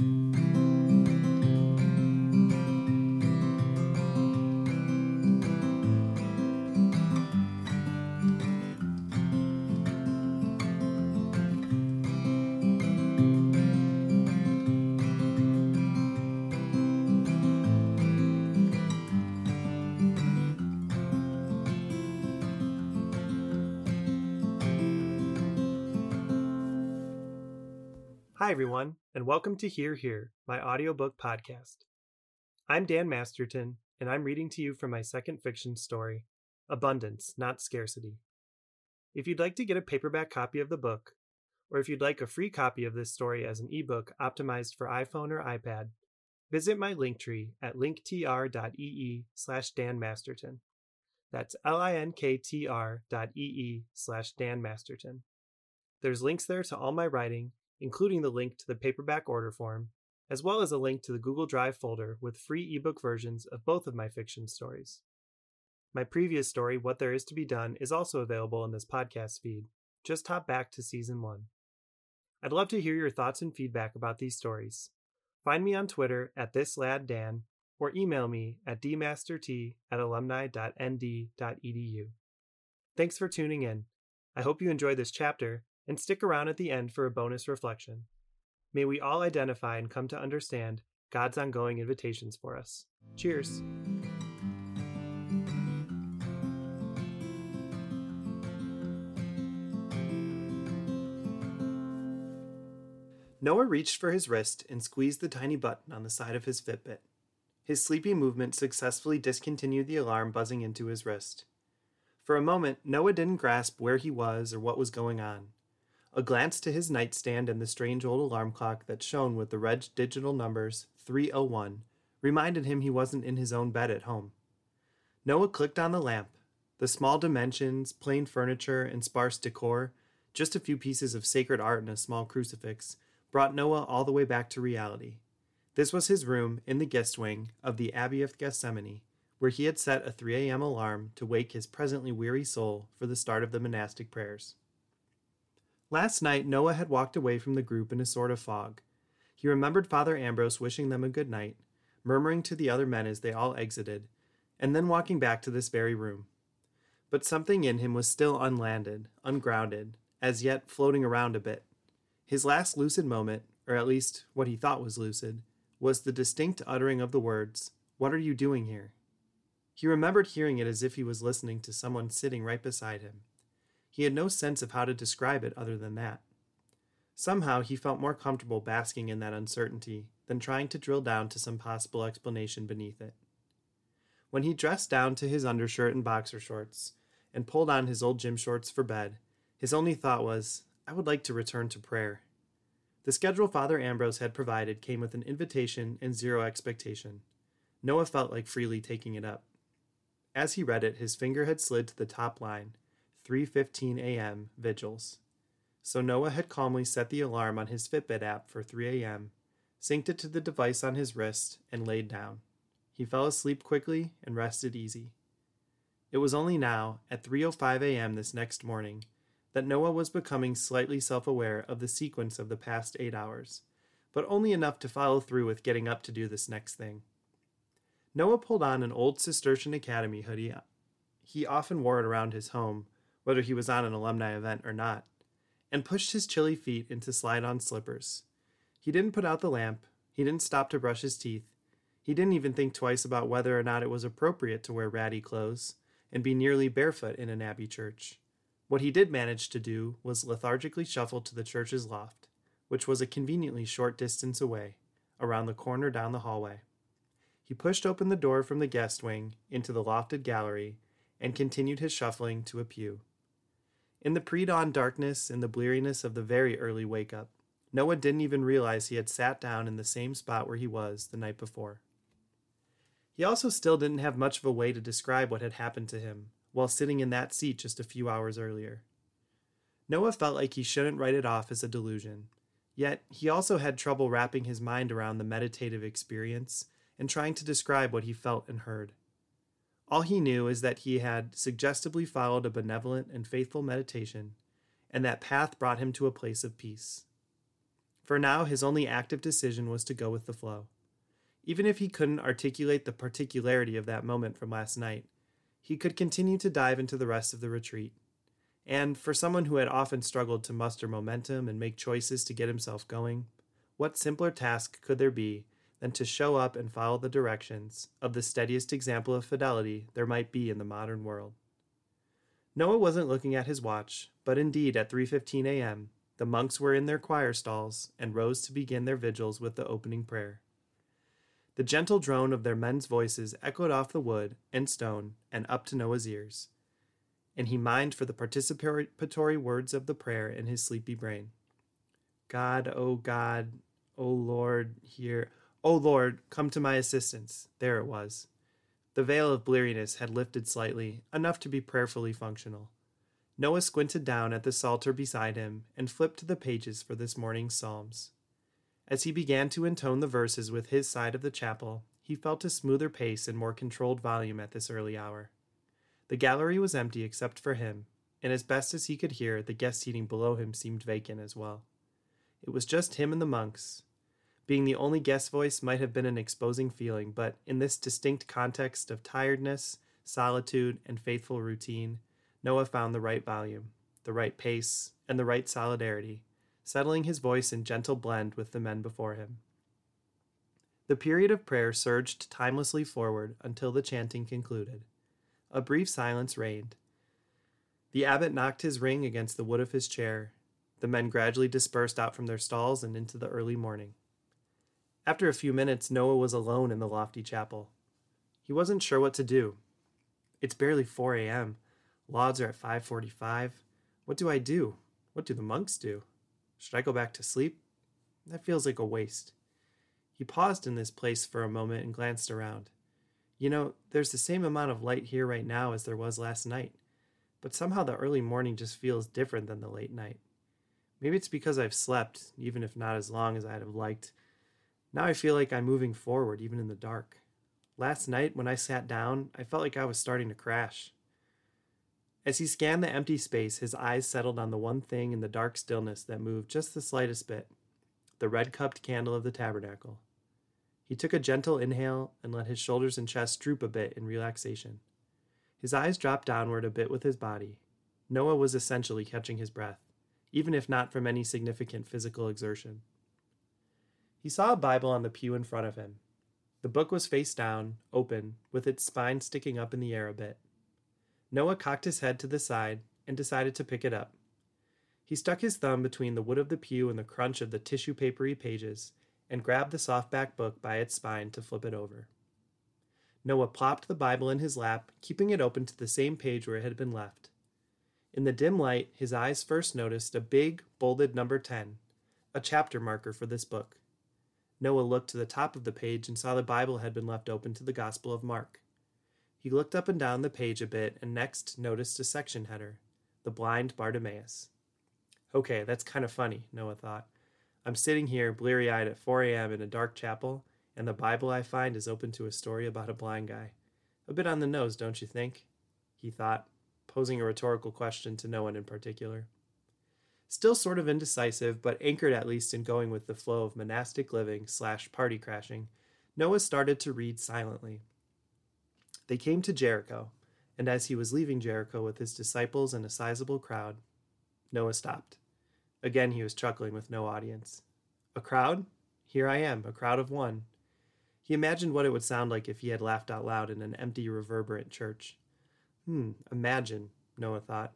Hi, everyone, and welcome to Hear Here, my audiobook podcast. I'm Dan Masterton, and I'm reading to you from my second fiction story, Abundance, Not Scarcity. If you'd like to get a paperback copy of the book, or if you'd like a free copy of this story as an ebook optimized for iPhone or iPad, visit my Linktree at linktr.ee slash Dan Masterton. That's L-I-N-K-T-R dot E-E slash Dan Masterton. There's links there to all my writing including the link to the paperback order form, as well as a link to the Google Drive folder with free ebook versions of both of my fiction stories. My previous story, What There Is to Be Done, is also available in this podcast feed. Just hop back to season one. I'd love to hear your thoughts and feedback about these stories. Find me on Twitter at thisladdan or email me at dmastert at alumni.nd.edu. Thanks for tuning in. I hope you enjoyed this chapter and stick around at the end for a bonus reflection. May we all identify and come to understand God's ongoing invitations for us. Cheers. Noah reached for his wrist and squeezed the tiny button on the side of his Fitbit. His sleepy movement successfully discontinued the alarm buzzing into his wrist. For a moment, Noah didn't grasp where he was or what was going on. A glance to his nightstand and the strange old alarm clock that shone with the red digital numbers 301 reminded him he wasn't in his own bed at home. Noah clicked on the lamp. The small dimensions, plain furniture, and sparse decor, just a few pieces of sacred art and a small crucifix, brought Noah all the way back to reality. This was his room in the guest wing of the Abbey of Gethsemani, where he had set a 3 a.m. alarm to wake his presently weary soul for the start of the monastic prayers. Last night, Noah had walked away from the group in a sort of fog. He remembered Father Ambrose wishing them a good night, murmuring to the other men as they all exited, and then walking back to this very room. But something in him was still unlanded, ungrounded, as yet floating around a bit. His last lucid moment, or at least what he thought was lucid, was the distinct uttering of the words, What are you doing here? He remembered hearing it as if he was listening to someone sitting right beside him. He had no sense of how to describe it other than that. Somehow he felt more comfortable basking in that uncertainty than trying to drill down to some possible explanation beneath it. When he dressed down to his undershirt and boxer shorts and pulled on his old gym shorts for bed, his only thought was, I would like to return to prayer. The schedule Father Ambrose had provided came with an invitation and zero expectation. Noah felt like freely taking it up. As he read it, his finger had slid to the top line, 3:15 a.m. vigils. So Noah had calmly set the alarm on his Fitbit app for 3 a.m., synced it to the device on his wrist, and laid down. He fell asleep quickly and rested easy. It was only now, at 3:05 a.m. this next morning, that Noah was becoming slightly self-aware of the sequence of the past 8 hours, but only enough to follow through with getting up to do this next thing. Noah pulled on an old Cistercian Academy hoodie. He often wore it around his home whether he was on an alumni event or not, and pushed his chilly feet into slide on slippers. He didn't put out the lamp, he didn't stop to brush his teeth, he didn't even think twice about whether or not it was appropriate to wear ratty clothes and be nearly barefoot in an abbey church. What he did manage to do was lethargically shuffle to the church's loft, which was a conveniently short distance away, around the corner down the hallway. He pushed open the door from the guest wing into the lofted gallery and continued his shuffling to a pew. In the pre dawn darkness in the bleariness of the very early wake up, Noah didn't even realize he had sat down in the same spot where he was the night before. He also still didn't have much of a way to describe what had happened to him while sitting in that seat just a few hours earlier. Noah felt like he shouldn't write it off as a delusion, yet he also had trouble wrapping his mind around the meditative experience and trying to describe what he felt and heard. All he knew is that he had suggestively followed a benevolent and faithful meditation, and that path brought him to a place of peace. For now, his only active decision was to go with the flow. Even if he couldn't articulate the particularity of that moment from last night, he could continue to dive into the rest of the retreat. And for someone who had often struggled to muster momentum and make choices to get himself going, what simpler task could there be than to show up and follow the directions of the steadiest example of fidelity there might be in the modern world? Noah wasn't looking at his watch, but indeed at 3:15 a.m., the monks were in their choir stalls and rose to begin their vigils with the opening prayer. The gentle drone of their men's voices echoed off the wood and stone and up to Noah's ears, and he mined for the participatory words of the prayer in his sleepy brain. God, O oh God, O oh Lord, hear. O Lord, come to my assistance. There it was. The veil of bleariness had lifted slightly, enough to be prayerfully functional. Noah squinted down at the psalter beside him and flipped to the pages for this morning's Psalms. As he began to intone the verses with his side of the chapel, he felt a smoother pace and more controlled volume at this early hour. The gallery was empty except for him, and as best as he could hear, the guest seating below him seemed vacant as well. It was just him and the monks. Being the only guest voice might have been an exposing feeling, but in this distinct context of tiredness, solitude, and faithful routine, Noah found the right volume, the right pace, and the right solidarity settling his voice in gentle blend with the men before him. The period of prayer surged timelessly forward until the chanting concluded. A brief silence reigned. The abbot knocked his ring against the wood of his chair. The men gradually dispersed out from their stalls and into the early morning. After a few minutes, Noah was alone in the lofty chapel. He wasn't sure what to do. It's barely 4 a.m. Lauds are at 5:45. What do I do? What do the monks do? Should I go back to sleep? That feels like a waste. He paused in this place for a moment and glanced around. You know, there's the same amount of light here right now as there was last night, but somehow the early morning just feels different than the late night. Maybe it's because I've slept, even if not as long as I'd have liked. Now I feel like I'm moving forward, even in the dark. Last night, when I sat down, I felt like I was starting to crash. As he scanned the empty space, his eyes settled on the one thing in the dark stillness that moved just the slightest bit the red cupped candle of the tabernacle. He took a gentle inhale and let his shoulders and chest droop a bit in relaxation. His eyes dropped downward a bit with his body. Noah was essentially catching his breath, even if not from any significant physical exertion. He saw a Bible on the pew in front of him. The book was face down, open, with its spine sticking up in the air a bit. Noah cocked his head to the side and decided to pick it up. He stuck his thumb between the wood of the pew and the crunch of the tissue papery pages and grabbed the softback book by its spine to flip it over. Noah plopped the Bible in his lap, keeping it open to the same page where it had been left. In the dim light, his eyes first noticed a big, bolded number 10, a chapter marker for this book. Noah looked to the top of the page and saw the Bible had been left open to the Gospel of Mark. He looked up and down the page a bit and next noticed a section header The Blind Bartimaeus. Okay, that's kind of funny, Noah thought. I'm sitting here bleary eyed at 4 a.m. in a dark chapel, and the Bible I find is open to a story about a blind guy. A bit on the nose, don't you think? He thought, posing a rhetorical question to no one in particular. Still sort of indecisive, but anchored at least in going with the flow of monastic living slash party crashing, Noah started to read silently. They came to Jericho, and as he was leaving Jericho with his disciples and a sizable crowd, Noah stopped. Again he was chuckling with no audience. A crowd? Here I am, a crowd of one. He imagined what it would sound like if he had laughed out loud in an empty, reverberant church. Hmm, imagine, Noah thought.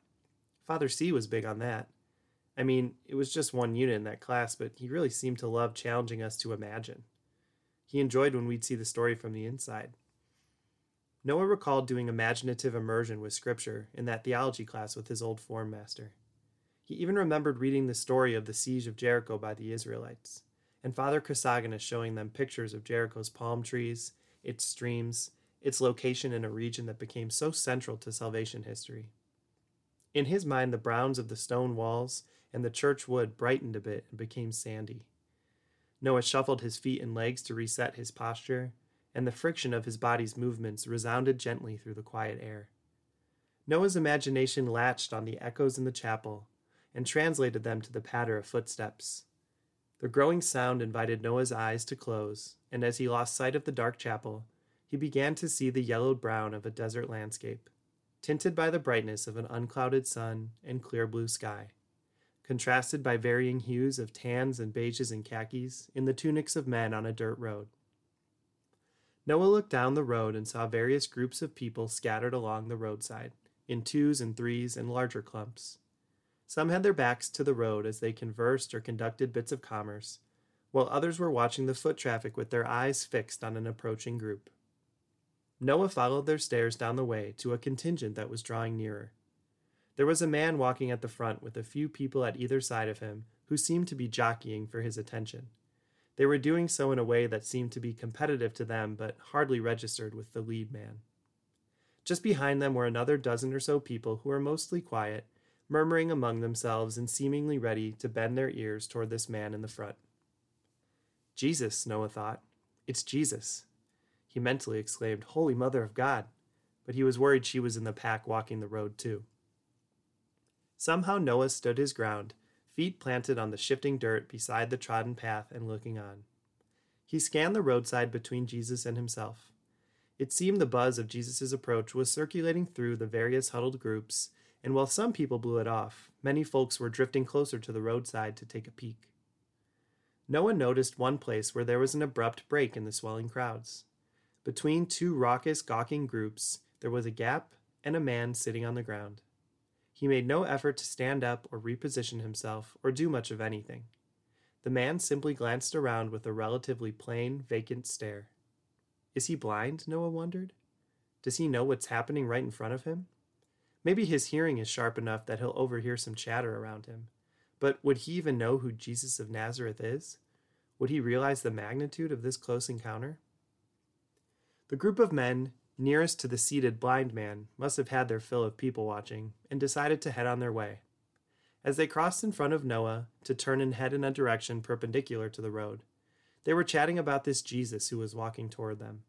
Father C was big on that. I mean, it was just one unit in that class, but he really seemed to love challenging us to imagine. He enjoyed when we'd see the story from the inside. Noah recalled doing imaginative immersion with Scripture in that theology class with his old form master. He even remembered reading the story of the siege of Jericho by the Israelites, and Father Chrysogonus showing them pictures of Jericho's palm trees, its streams, its location in a region that became so central to salvation history. In his mind, the browns of the stone walls and the church wood brightened a bit and became sandy. Noah shuffled his feet and legs to reset his posture and the friction of his body's movements resounded gently through the quiet air. Noah's imagination latched on the echoes in the chapel and translated them to the patter of footsteps. The growing sound invited Noah's eyes to close, and as he lost sight of the dark chapel, he began to see the yellowed brown of a desert landscape, tinted by the brightness of an unclouded sun and clear blue sky, contrasted by varying hues of tans and beiges and khakis in the tunics of men on a dirt road. Noah looked down the road and saw various groups of people scattered along the roadside, in twos and threes and larger clumps. Some had their backs to the road as they conversed or conducted bits of commerce, while others were watching the foot traffic with their eyes fixed on an approaching group. Noah followed their stares down the way to a contingent that was drawing nearer. There was a man walking at the front with a few people at either side of him who seemed to be jockeying for his attention. They were doing so in a way that seemed to be competitive to them but hardly registered with the lead man. Just behind them were another dozen or so people who were mostly quiet, murmuring among themselves and seemingly ready to bend their ears toward this man in the front. Jesus, Noah thought. It's Jesus. He mentally exclaimed, Holy Mother of God! But he was worried she was in the pack walking the road too. Somehow Noah stood his ground feet planted on the shifting dirt beside the trodden path and looking on. He scanned the roadside between Jesus and himself. It seemed the buzz of Jesus' approach was circulating through the various huddled groups, and while some people blew it off, many folks were drifting closer to the roadside to take a peek. Noah noticed one place where there was an abrupt break in the swelling crowds. Between two raucous, gawking groups, there was a gap and a man sitting on the ground. He made no effort to stand up or reposition himself or do much of anything. The man simply glanced around with a relatively plain, vacant stare. Is he blind? Noah wondered. Does he know what's happening right in front of him? Maybe his hearing is sharp enough that he'll overhear some chatter around him. But would he even know who Jesus of Nazareth is? Would he realize the magnitude of this close encounter? The group of men nearest to the seated blind man must have had their fill of people watching and decided to head on their way. As they crossed in front of Noah to turn and head in a direction perpendicular to the road, they were chatting about this Jesus who was walking toward them.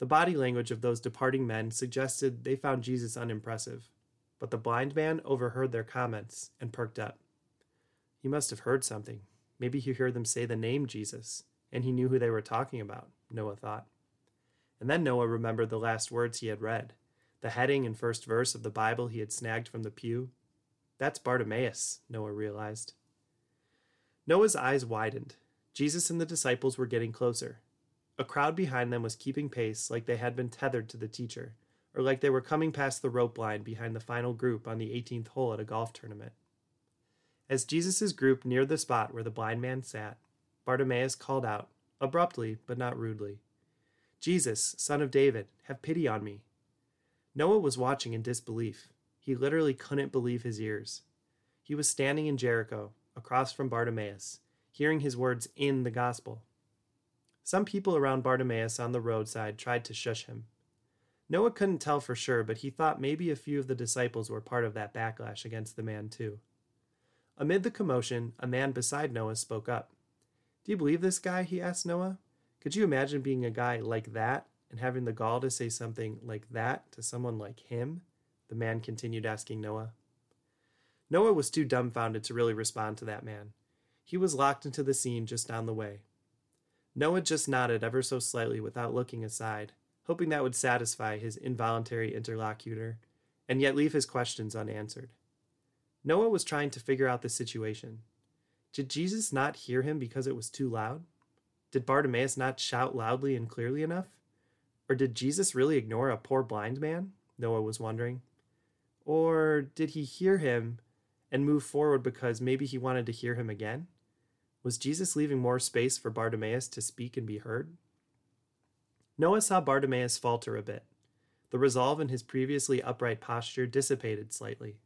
The body language of those departing men suggested they found Jesus unimpressive, but the blind man overheard their comments and perked up. He must have heard something. Maybe he heard them say the name Jesus, and he knew who they were talking about, Noah thought. And then Noah remembered the last words he had read, the heading and first verse of the Bible he had snagged from the pew. That's Bartimaeus, Noah realized. Noah's eyes widened. Jesus and the disciples were getting closer. A crowd behind them was keeping pace like they had been tethered to the teacher, or like they were coming past the rope line behind the final group on the 18th hole at a golf tournament. As Jesus' group neared the spot where the blind man sat, Bartimaeus called out, abruptly but not rudely. Jesus, son of David, have pity on me. Noah was watching in disbelief. He literally couldn't believe his ears. He was standing in Jericho, across from Bartimaeus, hearing his words in the gospel. Some people around Bartimaeus on the roadside tried to shush him. Noah couldn't tell for sure, but he thought maybe a few of the disciples were part of that backlash against the man, too. Amid the commotion, a man beside Noah spoke up. Do you believe this guy? he asked Noah. Could you imagine being a guy like that and having the gall to say something like that to someone like him? The man continued asking Noah. Noah was too dumbfounded to really respond to that man. He was locked into the scene just down the way. Noah just nodded ever so slightly without looking aside, hoping that would satisfy his involuntary interlocutor, and yet leave his questions unanswered. Noah was trying to figure out the situation. Did Jesus not hear him because it was too loud? Did Bartimaeus not shout loudly and clearly enough? Or did Jesus really ignore a poor blind man? Noah was wondering. Or did he hear him and move forward because maybe he wanted to hear him again? Was Jesus leaving more space for Bartimaeus to speak and be heard? Noah saw Bartimaeus falter a bit. The resolve in his previously upright posture dissipated slightly.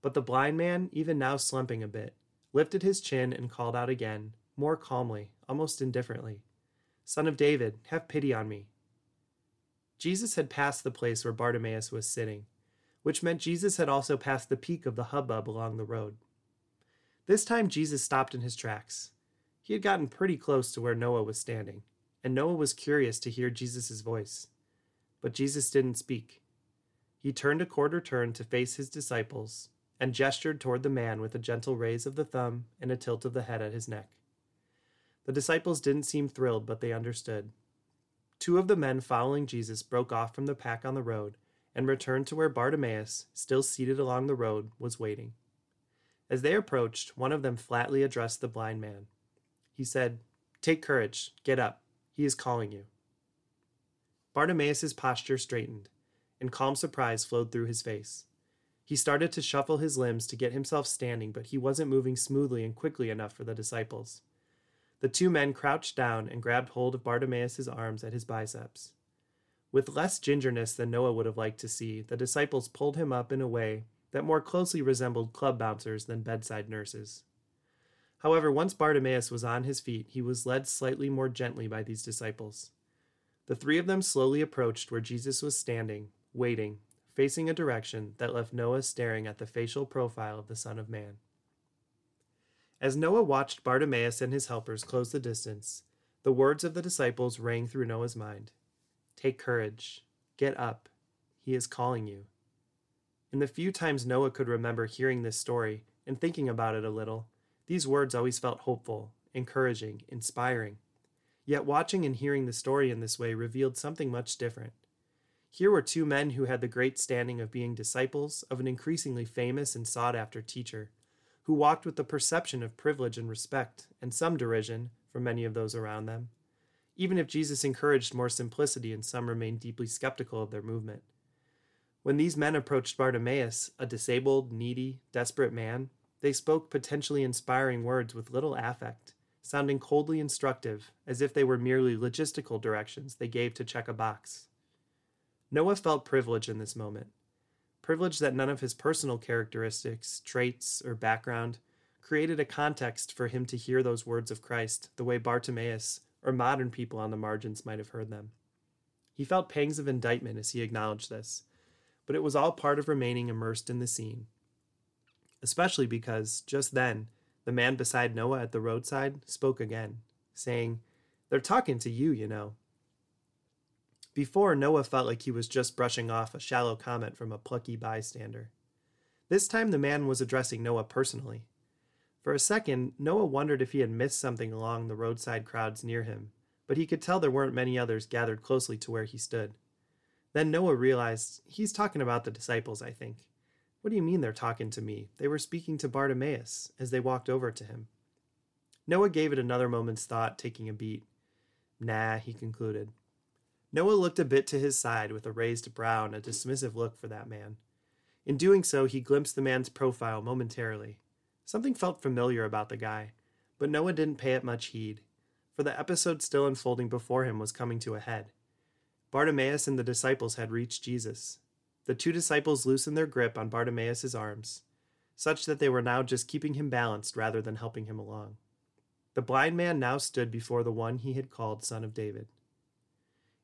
But the blind man, even now slumping a bit, lifted his chin and called out again, more calmly, almost indifferently, Son of David, have pity on me. Jesus had passed the place where Bartimaeus was sitting, which meant Jesus had also passed the peak of the hubbub along the road. This time Jesus stopped in his tracks. He had gotten pretty close to where Noah was standing, and Noah was curious to hear Jesus' voice. But Jesus didn't speak. He turned a quarter turn to face his disciples and gestured toward the man with a gentle raise of the thumb and a tilt of the head at his neck. The disciples didn't seem thrilled, but they understood. Two of the men following Jesus broke off from the pack on the road and returned to where Bartimaeus, still seated along the road, was waiting. As they approached, one of them flatly addressed the blind man. He said, Take courage, get up, he is calling you. Bartimaeus' posture straightened, and calm surprise flowed through his face. He started to shuffle his limbs to get himself standing, but he wasn't moving smoothly and quickly enough for the disciples. The two men crouched down and grabbed hold of Bartimaeus' arms at his biceps. With less gingerness than Noah would have liked to see, the disciples pulled him up in a way that more closely resembled club bouncers than bedside nurses. However, once Bartimaeus was on his feet, he was led slightly more gently by these disciples. The three of them slowly approached where Jesus was standing, waiting, facing a direction that left Noah staring at the facial profile of the Son of Man. As Noah watched Bartimaeus and his helpers close the distance, the words of the disciples rang through Noah's mind Take courage, get up, he is calling you. In the few times Noah could remember hearing this story and thinking about it a little, these words always felt hopeful, encouraging, inspiring. Yet watching and hearing the story in this way revealed something much different. Here were two men who had the great standing of being disciples of an increasingly famous and sought after teacher, who walked with the perception of privilege and respect, and some derision from many of those around them. Even if Jesus encouraged more simplicity and some remained deeply skeptical of their movement. When these men approached Bartimaeus, a disabled, needy, desperate man, they spoke potentially inspiring words with little affect, sounding coldly instructive, as if they were merely logistical directions they gave to check a box. Noah felt privilege in this moment. Privilege that none of his personal characteristics, traits, or background created a context for him to hear those words of Christ the way Bartimaeus or modern people on the margins might have heard them. He felt pangs of indictment as he acknowledged this, but it was all part of remaining immersed in the scene. Especially because, just then, the man beside Noah at the roadside spoke again, saying, They're talking to you, you know. Before, Noah felt like he was just brushing off a shallow comment from a plucky bystander. This time, the man was addressing Noah personally. For a second, Noah wondered if he had missed something along the roadside crowds near him, but he could tell there weren't many others gathered closely to where he stood. Then Noah realized he's talking about the disciples, I think. What do you mean they're talking to me? They were speaking to Bartimaeus as they walked over to him. Noah gave it another moment's thought, taking a beat. Nah, he concluded. Noah looked a bit to his side with a raised brow and a dismissive look for that man. In doing so, he glimpsed the man's profile momentarily. Something felt familiar about the guy, but Noah didn't pay it much heed, for the episode still unfolding before him was coming to a head. Bartimaeus and the disciples had reached Jesus. The two disciples loosened their grip on Bartimaeus' arms, such that they were now just keeping him balanced rather than helping him along. The blind man now stood before the one he had called Son of David.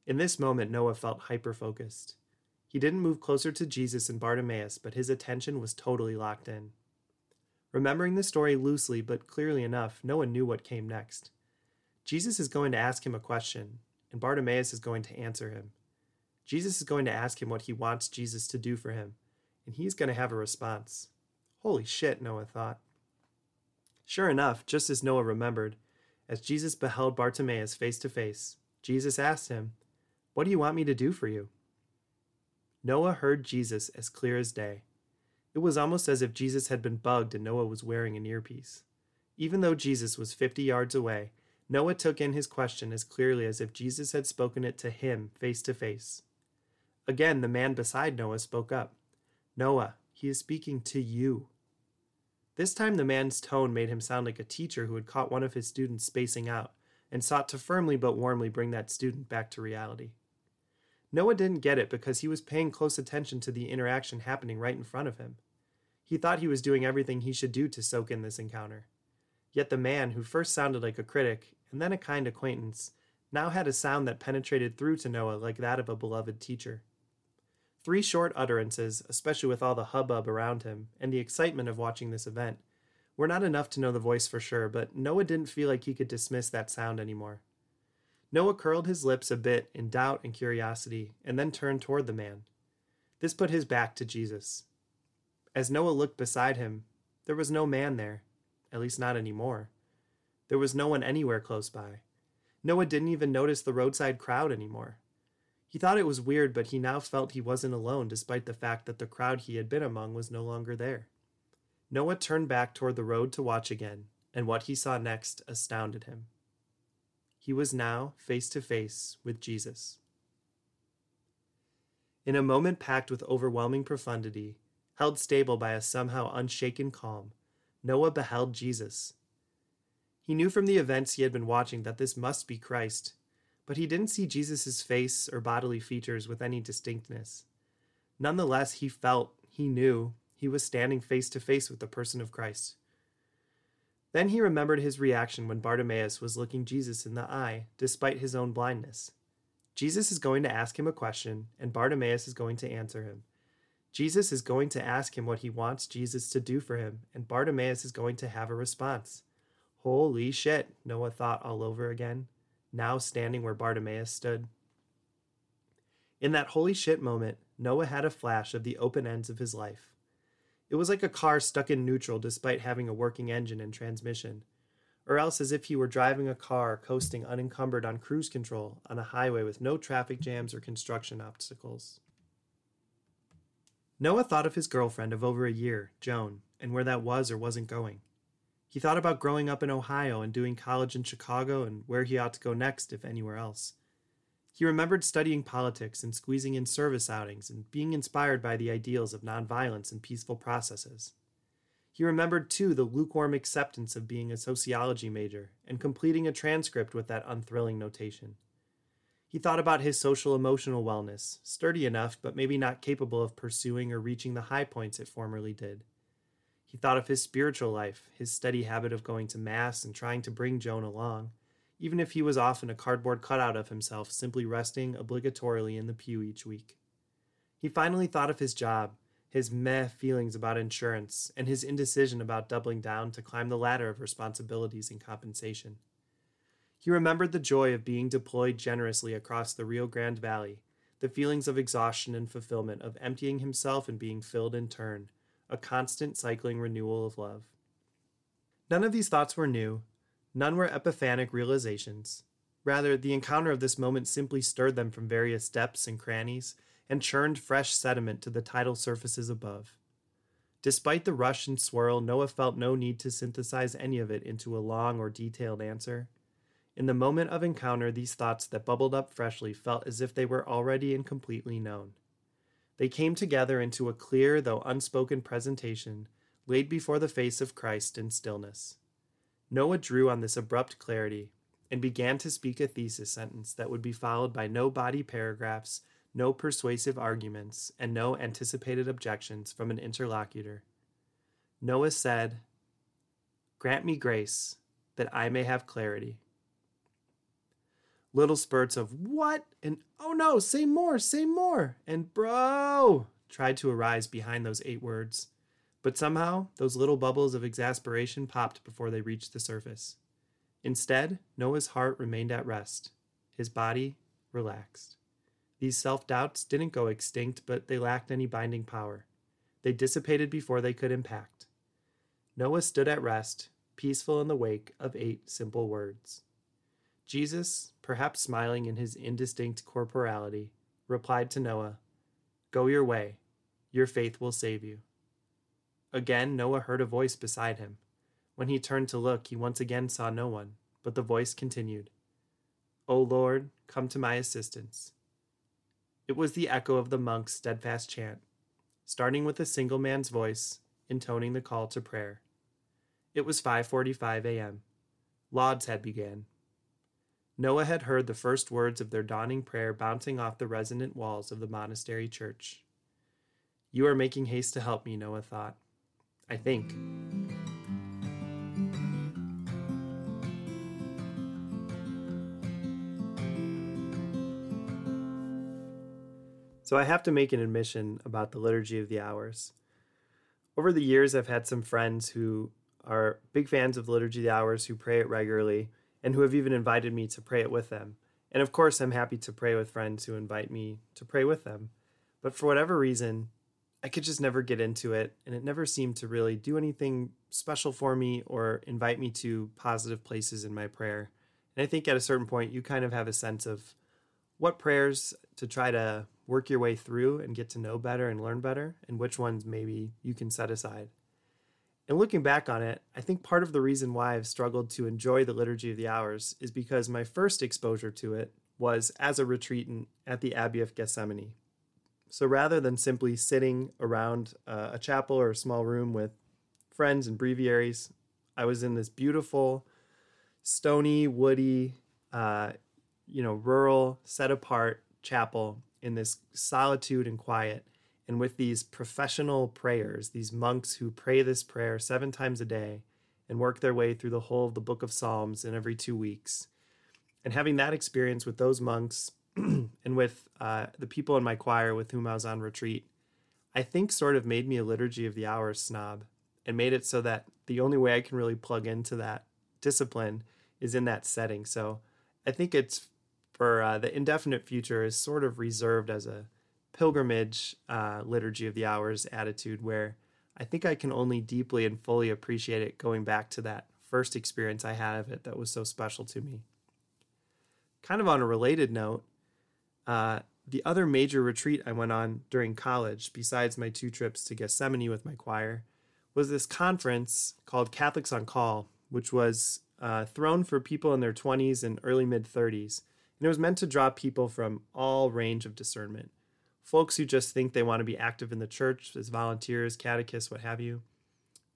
In this moment, Noah felt hyper focused. He didn't move closer to Jesus and Bartimaeus, but his attention was totally locked in. Remembering the story loosely but clearly enough, Noah knew what came next. Jesus is going to ask him a question, and Bartimaeus is going to answer him. Jesus is going to ask him what he wants Jesus to do for him, and he's going to have a response. Holy shit, Noah thought. Sure enough, just as Noah remembered, as Jesus beheld Bartimaeus face to face, Jesus asked him, What do you want me to do for you? Noah heard Jesus as clear as day. It was almost as if Jesus had been bugged and Noah was wearing an earpiece. Even though Jesus was 50 yards away, Noah took in his question as clearly as if Jesus had spoken it to him face to face. Again, the man beside Noah spoke up Noah, he is speaking to you. This time, the man's tone made him sound like a teacher who had caught one of his students spacing out and sought to firmly but warmly bring that student back to reality. Noah didn't get it because he was paying close attention to the interaction happening right in front of him. He thought he was doing everything he should do to soak in this encounter. Yet the man, who first sounded like a critic and then a kind acquaintance, now had a sound that penetrated through to Noah like that of a beloved teacher. Three short utterances, especially with all the hubbub around him and the excitement of watching this event, were not enough to know the voice for sure, but Noah didn't feel like he could dismiss that sound anymore. Noah curled his lips a bit in doubt and curiosity, and then turned toward the man. This put his back to Jesus. As Noah looked beside him, there was no man there, at least not any more. There was no one anywhere close by. Noah didn't even notice the roadside crowd anymore. He thought it was weird, but he now felt he wasn't alone despite the fact that the crowd he had been among was no longer there. Noah turned back toward the road to watch again, and what he saw next astounded him. He was now face to face with Jesus. In a moment packed with overwhelming profundity, held stable by a somehow unshaken calm, Noah beheld Jesus. He knew from the events he had been watching that this must be Christ, but he didn't see Jesus' face or bodily features with any distinctness. Nonetheless, he felt, he knew, he was standing face to face with the person of Christ. Then he remembered his reaction when Bartimaeus was looking Jesus in the eye, despite his own blindness. Jesus is going to ask him a question, and Bartimaeus is going to answer him. Jesus is going to ask him what he wants Jesus to do for him, and Bartimaeus is going to have a response. Holy shit, Noah thought all over again now standing where Bartimaeus stood. In that holy shit moment, Noah had a flash of the open ends of his life. It was like a car stuck in neutral despite having a working engine and transmission, or else as if he were driving a car coasting unencumbered on cruise control on a highway with no traffic jams or construction obstacles. Noah thought of his girlfriend of over a year, Joan, and where that was or wasn't going. He thought about growing up in Ohio and doing college in Chicago and where he ought to go next, if anywhere else. He remembered studying politics and squeezing in service outings and being inspired by the ideals of nonviolence and peaceful processes. He remembered, too, the lukewarm acceptance of being a sociology major and completing a transcript with that unthrilling notation. He thought about his social emotional wellness, sturdy enough but maybe not capable of pursuing or reaching the high points it formerly did. He thought of his spiritual life, his steady habit of going to Mass and trying to bring Joan along, even if he was often a cardboard cutout of himself simply resting obligatorily in the pew each week. He finally thought of his job, his meh feelings about insurance, and his indecision about doubling down to climb the ladder of responsibilities and compensation. He remembered the joy of being deployed generously across the Rio Grande Valley, the feelings of exhaustion and fulfillment of emptying himself and being filled in turn, a constant cycling renewal of love. None of these thoughts were new, none were epiphanic realizations. Rather, the encounter of this moment simply stirred them from various depths and crannies and churned fresh sediment to the tidal surfaces above. Despite the rush and swirl, Noah felt no need to synthesize any of it into a long or detailed answer. In the moment of encounter, these thoughts that bubbled up freshly felt as if they were already and completely known. They came together into a clear, though unspoken presentation, laid before the face of Christ in stillness. Noah drew on this abrupt clarity and began to speak a thesis sentence that would be followed by no body paragraphs, no persuasive arguments, and no anticipated objections from an interlocutor. Noah said, Grant me grace that I may have clarity little spurts of what and oh no, say more, say more, and bro tried to arise behind those eight words. But somehow, those little bubbles of exasperation popped before they reached the surface. Instead, Noah's heart remained at rest, his body relaxed. These self doubts didn't go extinct, but they lacked any binding power. They dissipated before they could impact. Noah stood at rest, peaceful in the wake of eight simple words. Jesus, perhaps smiling in his indistinct corporality, replied to Noah, Go your way, your faith will save you. Again, Noah heard a voice beside him. When he turned to look, he once again saw no one, but the voice continued, O Lord, come to my assistance. It was the echo of the monk's steadfast chant, starting with a single man's voice, intoning the call to prayer. It was 5:45 a.m. Lauds had began. Noah had heard the first words of their dawning prayer bouncing off the resonant walls of the monastery church. You are making haste to help me, Noah thought. I think. So I have to make an admission about the Liturgy of the Hours. Over the years, I've had some friends who are big fans of the Liturgy of the Hours who pray it regularly and who have even invited me to pray it with them. And of course, I'm happy to pray with friends who invite me to pray with them. But for whatever reason, I could just never get into it, and it never seemed to really do anything special for me or invite me to positive places in my prayer. And I think at a certain point, you kind of have a sense of what prayers to try to work your way through and get to know better and learn better, and which ones maybe you can set aside. And looking back on it, I think part of the reason why I've struggled to enjoy the Liturgy of the Hours is because my first exposure to it was as a retreatant at the Abbey of Gethsemani. So rather than simply sitting around uh, a chapel or a small room with friends and breviaries, I was in this beautiful, stony, woody, uh, you know, rural, set apart chapel in this solitude and quiet and with these professional prayers, these monks who pray this prayer seven times a day and work their way through the whole of the book of Psalms in every two weeks. And having that experience with those monks and with uh, the people in my choir with whom I was on retreat, I think sort of made me a liturgy of the hours snob and made it so that the only way I can really plug into that discipline is in that setting. So I think it's for uh, the indefinite future is sort of reserved as a pilgrimage uh, liturgy of the hours attitude where I think I can only deeply and fully appreciate it going back to that first experience I had of it that was so special to me. Kind of on a related note, uh, the other major retreat I went on during college, besides my two trips to Gethsemani with my choir, was this conference called Catholics on Call, which was uh, thrown for people in their 20s and early mid 30s. And it was meant to draw people from all range of discernment folks who just think they want to be active in the church as volunteers, catechists, what have you,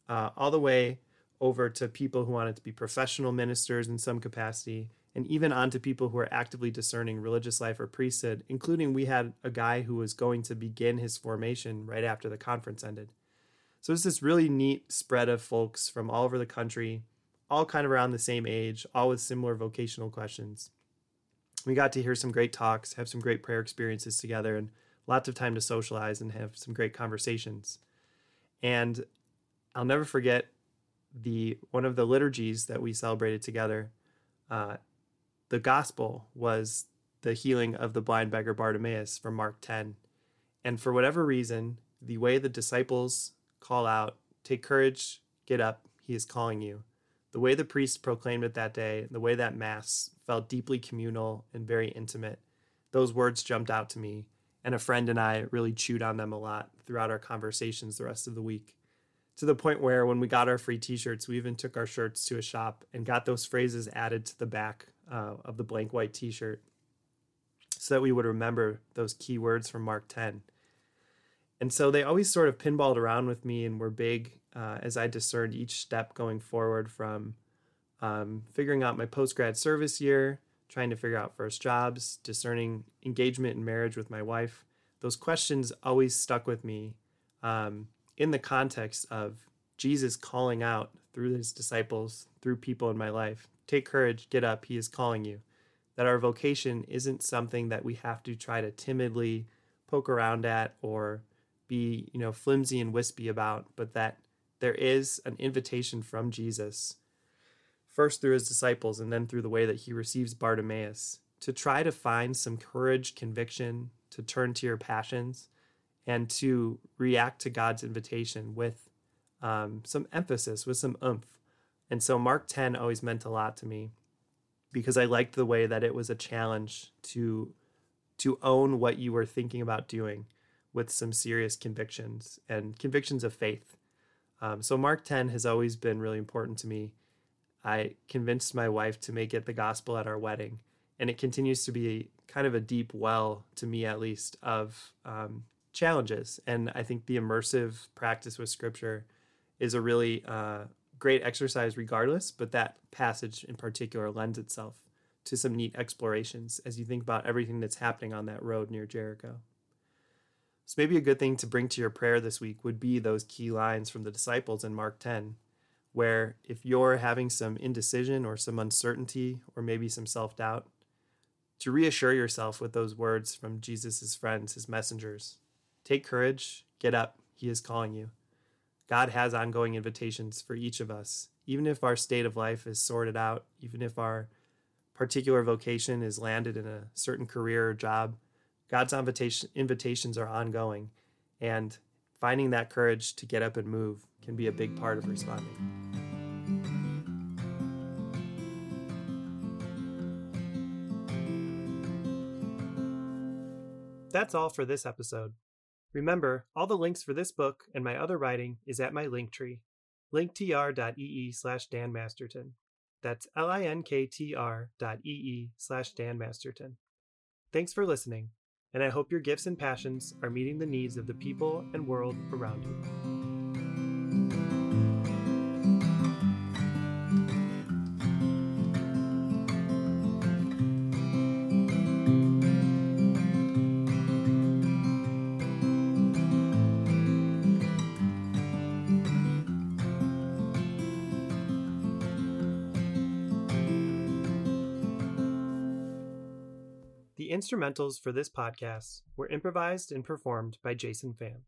uh, all the way over to people who wanted to be professional ministers in some capacity, and even on to people who are actively discerning religious life or priesthood, including we had a guy who was going to begin his formation right after the conference ended. So it's this really neat spread of folks from all over the country, all kind of around the same age, all with similar vocational questions. We got to hear some great talks, have some great prayer experiences together, and lots of time to socialize and have some great conversations. And I'll never forget the one of the liturgies that we celebrated together. Uh, the gospel was the healing of the blind beggar Bartimaeus from Mark 10. And for whatever reason, the way the disciples call out, Take courage, get up, he is calling you. The way the priest proclaimed it that day, the way that Mass felt deeply communal and very intimate, those words jumped out to me and a friend and I really chewed on them a lot throughout our conversations the rest of the week. To the point where when we got our free t shirts, we even took our shirts to a shop and got those phrases added to the back uh, of the blank white t shirt so that we would remember those key words from Mark 10. And so they always sort of pinballed around with me and were big uh, as I discerned each step going forward from um, figuring out my post grad service year trying to figure out first jobs, discerning engagement and marriage with my wife. Those questions always stuck with me um, in the context of Jesus calling out through his disciples, through people in my life take courage, get up, he is calling you. That our vocation isn't something that we have to try to timidly poke around at or be, you know, flimsy and wispy about, but that there is an invitation from Jesus first through his disciples and then through the way that he receives Bartimaeus, to try to find some courage, conviction, to turn to your passions, and to react to God's invitation with um, some emphasis, with some oomph. And so Mark 10 always meant a lot to me because I liked the way that it was a challenge to to own what you were thinking about doing with some serious convictions and convictions of faith. Um, so Mark 10 has always been really important to me I convinced my wife to make it the gospel at our wedding. And it continues to be kind of a deep well, to me at least, of um, challenges. And I think the immersive practice with scripture is a really uh, great exercise, regardless. But that passage in particular lends itself to some neat explorations as you think about everything that's happening on that road near Jericho. So, maybe a good thing to bring to your prayer this week would be those key lines from the disciples in Mark 10 where if you're having some indecision or some uncertainty or maybe some self doubt, to reassure yourself with those words from Jesus' friends, his messengers Take courage, get up, he is calling you. God has ongoing invitations for each of us, even if our state of life is sorted out, even if our particular vocation is landed in a certain career or job. God's invitation, invitations are ongoing. And finding that courage to get up and move can be a big part of responding. That's all for this episode. Remember, all the links for this book and my other writing is at my link tree, linktr.ee slash Dan Masterton. That's L-I-N-K-T-R dot E-E slash Dan Masterton. Thanks for listening, and I hope your gifts and passions are meeting the needs of the people and world around you. Instrumentals for this podcast were improvised and performed by Jason Pham.